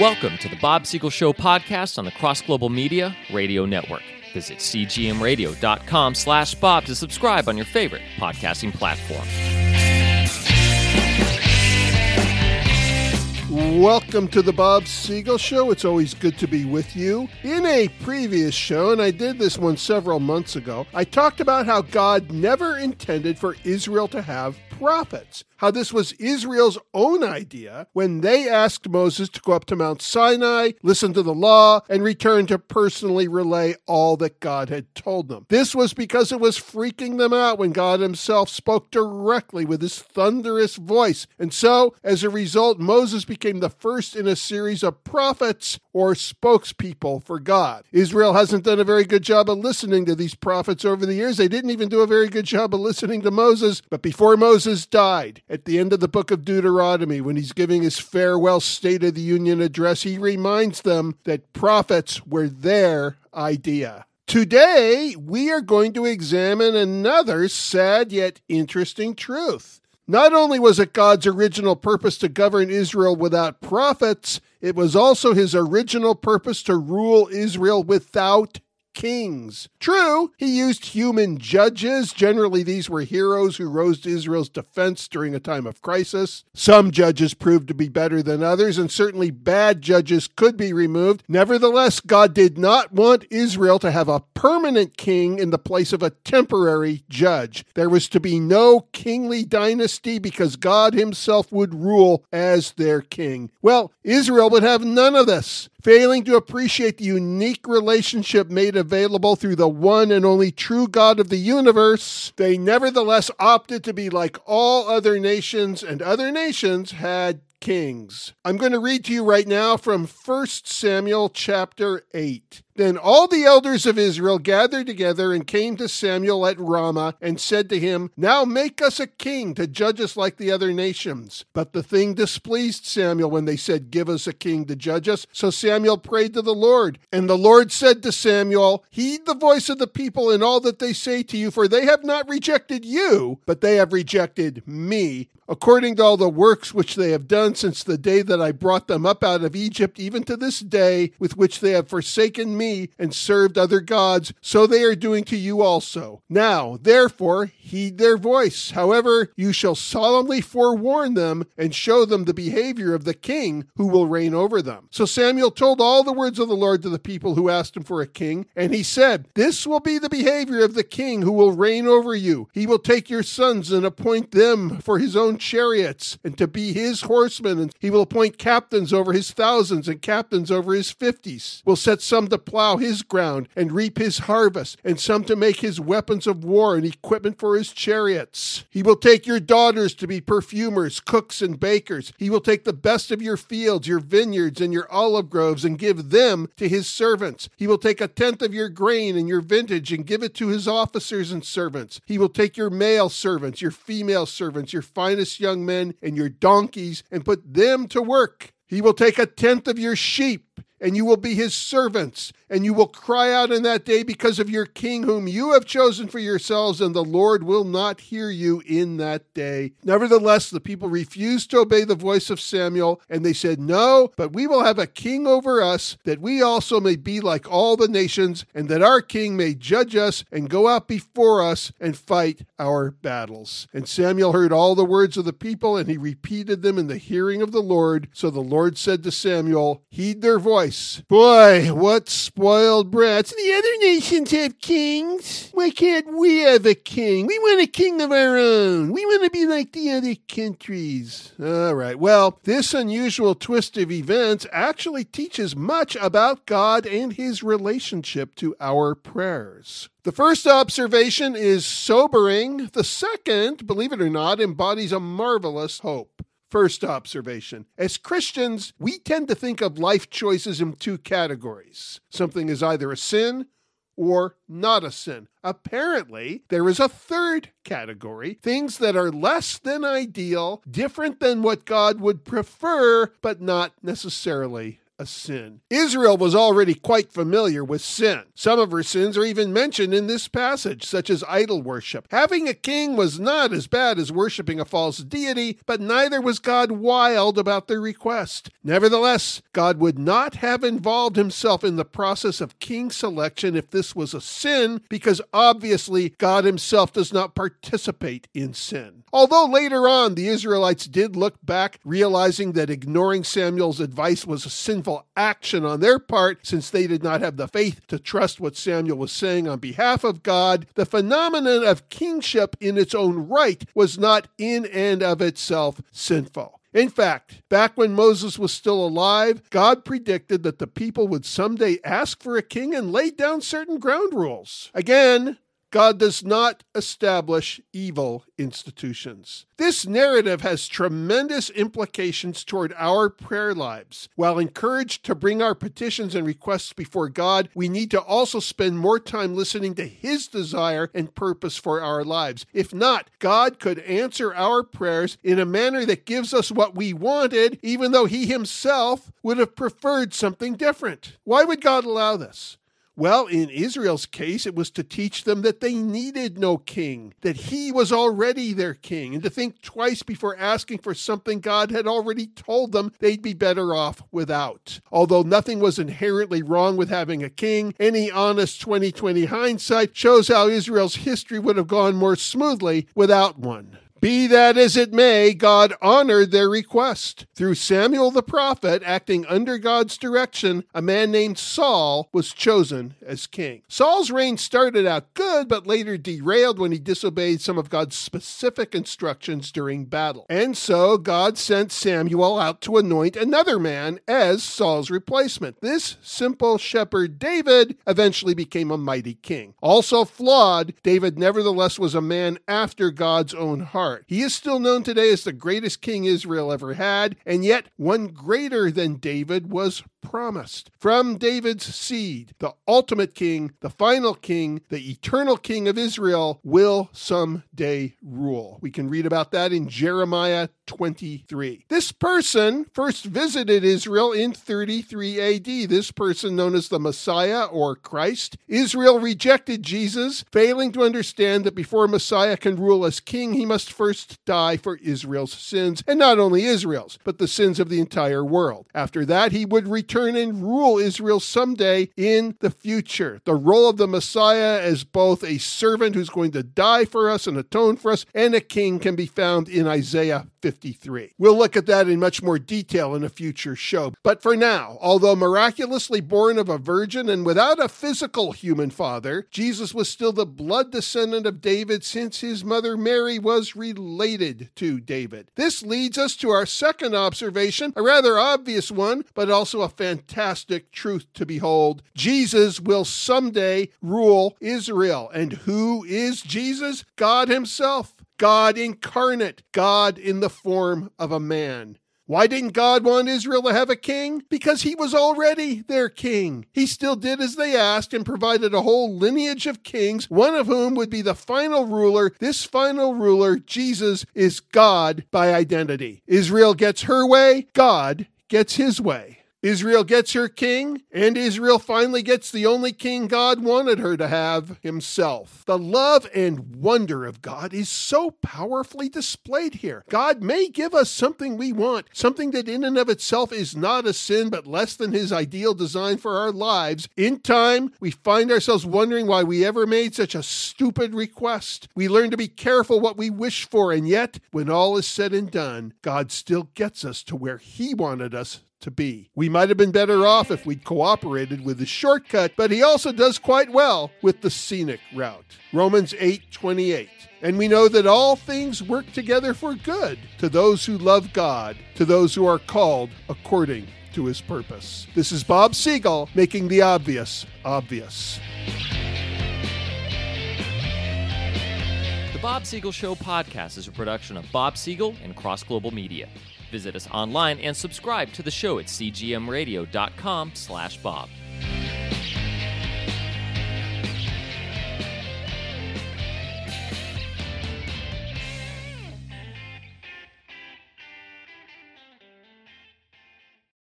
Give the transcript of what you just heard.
Welcome to the Bob Siegel Show podcast on the Cross Global Media Radio Network. Visit cgmradio.com slash Bob to subscribe on your favorite podcasting platform. Welcome to the Bob Siegel Show. It's always good to be with you. In a previous show, and I did this one several months ago, I talked about how God never intended for Israel to have prophets how this was Israel's own idea when they asked Moses to go up to Mount Sinai, listen to the law, and return to personally relay all that God had told them. This was because it was freaking them out when God himself spoke directly with his thunderous voice. And so, as a result, Moses became the first in a series of prophets or spokespeople for God. Israel hasn't done a very good job of listening to these prophets over the years. They didn't even do a very good job of listening to Moses. But before Moses died, at the end of the book of Deuteronomy, when he's giving his farewell State of the Union address, he reminds them that prophets were their idea. Today, we are going to examine another sad yet interesting truth. Not only was it God's original purpose to govern Israel without prophets, it was also his original purpose to rule Israel without kings. True, he used human judges. Generally, these were heroes who rose to Israel's defense during a time of crisis. Some judges proved to be better than others, and certainly bad judges could be removed. Nevertheless, God did not want Israel to have a permanent king in the place of a temporary judge. There was to be no kingly dynasty because God himself would rule as their king. Well, Israel would have none of this failing to appreciate the unique relationship made available through the one and only true God of the universe, they nevertheless opted to be like all other nations, and other nations had kings. I'm going to read to you right now from 1 Samuel chapter 8. Then all the elders of Israel gathered together and came to Samuel at Ramah and said to him, Now make us a king to judge us like the other nations. But the thing displeased Samuel when they said, Give us a king to judge us. So Samuel prayed to the Lord. And the Lord said to Samuel, Heed the voice of the people in all that they say to you, for they have not rejected you, but they have rejected me, according to all the works which they have done since the day that I brought them up out of Egypt, even to this day, with which they have forsaken me and served other gods, so they are doing to you also. Now, therefore, heed their voice. However, you shall solemnly forewarn them and show them the behavior of the king who will reign over them. So Samuel told all the words of the Lord to the people who asked him for a king, and he said, This will be the behavior of the king who will reign over you. He will take your sons and appoint them for his own chariots and to be his horsemen, and he will appoint captains over his thousands and captains over his fifties. Will set some to plow his ground and reap his harvest, and some to make his weapons of war and equipment for his chariots. He will take your daughters to be perfumers, cooks, and bakers. He will take the best of your fields, your vineyards, and your olive groves, and give them to his servants. He will take a tenth of your grain and your vintage and give it to his officers and servants. He will take your male servants, your female servants, your finest young men, and your donkeys, and put them to work. He will take a tenth of your sheep and you will be his servants, and you will cry out in that day because of your king whom you have chosen for yourselves, and the Lord will not hear you in that day. Nevertheless, the people refused to obey the voice of Samuel, and they said, No, but we will have a king over us, that we also may be like all the nations, and that our king may judge us and go out before us and fight our battles. And Samuel heard all the words of the people, and he repeated them in the hearing of the Lord. So the Lord said to Samuel, Heed their voice. Boy, what spoiled brats. The other nations have kings. Why can't we have a king? We want a king of our own. We want to be like the other countries. All right. Well, this unusual twist of events actually teaches much about God and his relationship to our prayers. The first observation is sobering. The second, believe it or not, embodies a marvelous hope. First observation As Christians, we tend to think of life choices in two categories. Something is either a sin or not a sin. Apparently, there is a third category things that are less than ideal, different than what God would prefer, but not necessarily a sin. Israel was already quite familiar with sin. Some of her sins are even mentioned in this passage, such as idol worship. Having a king was not as bad as worshiping a false deity, but neither was God wild about their request. Nevertheless, God would not have involved himself in the process of king selection if this was a sin, because obviously God himself does not participate in sin. Although later on the Israelites did look back, realizing that ignoring Samuel's advice was a sinful action on their part, since they did not have the faith to trust what Samuel was saying on behalf of God, the phenomenon of kingship in its own right was not in and of itself sinful. In fact, back when Moses was still alive, God predicted that the people would someday ask for a king and lay down certain ground rules. Again, God does not establish evil institutions. This narrative has tremendous implications toward our prayer lives. While encouraged to bring our petitions and requests before God, we need to also spend more time listening to His desire and purpose for our lives. If not, God could answer our prayers in a manner that gives us what we wanted, even though He Himself would have preferred something different. Why would God allow this? Well, in Israel's case, it was to teach them that they needed no king, that he was already their king, and to think twice before asking for something God had already told them they'd be better off without. Although nothing was inherently wrong with having a king, any honest 2020 hindsight shows how Israel's history would have gone more smoothly without one. Be that as it may, God honored their request. Through Samuel the prophet, acting under God's direction, a man named Saul was chosen as king. Saul's reign started out good, but later derailed when he disobeyed some of God's specific instructions during battle. And so God sent Samuel out to anoint another man as Saul's replacement. This simple shepherd David eventually became a mighty king. Also flawed, David nevertheless was a man after God's own heart heart. He is still known today as the greatest king Israel ever had, and yet one greater than David was promised. From David's seed, the ultimate king, the final king, the eternal king of Israel will someday rule. We can read about that in Jeremiah 23. This person first visited Israel in 33 AD. This person, known as the Messiah or Christ, Israel rejected Jesus, failing to understand that before Messiah can rule as king, he must first die for Israel's sins, and not only Israel's, but the sins of the entire world. After that, he would return and rule Israel someday in the future. The role of the Messiah as both a servant who's going to die for us and atone for us, and a king can be found in Isaiah 53. We'll look at that in much more detail in a future show. But for now, although miraculously born of a virgin and without a physical human father, Jesus was still the blood descendant of David since his mother Mary was related to David. This leads us to our second observation, a rather obvious one, but also a fantastic truth to behold. Jesus will someday rule Israel. And who is Jesus? God Himself. God incarnate, God in the form of a man. Why didn't God want Israel to have a king? Because he was already their king. He still did as they asked and provided a whole lineage of kings, one of whom would be the final ruler. This final ruler, Jesus, is God by identity. Israel gets her way, God gets his way. Israel gets her king, and Israel finally gets the only king God wanted her to have himself. The love and wonder of God is so powerfully displayed here. God may give us something we want, something that in and of itself is not a sin, but less than his ideal design for our lives. In time, we find ourselves wondering why we ever made such a stupid request. We learn to be careful what we wish for, and yet, when all is said and done, God still gets us to where he wanted us to be. We might have been better off if we'd cooperated with the shortcut, but he also does quite well with the scenic route. Romans 8:28. And we know that all things work together for good to those who love God, to those who are called according to his purpose. This is Bob Siegel making the obvious obvious. The Bob Siegel Show podcast is a production of Bob Siegel and Cross Global Media. Visit us online and subscribe to the show at cgmradio.com slash bob.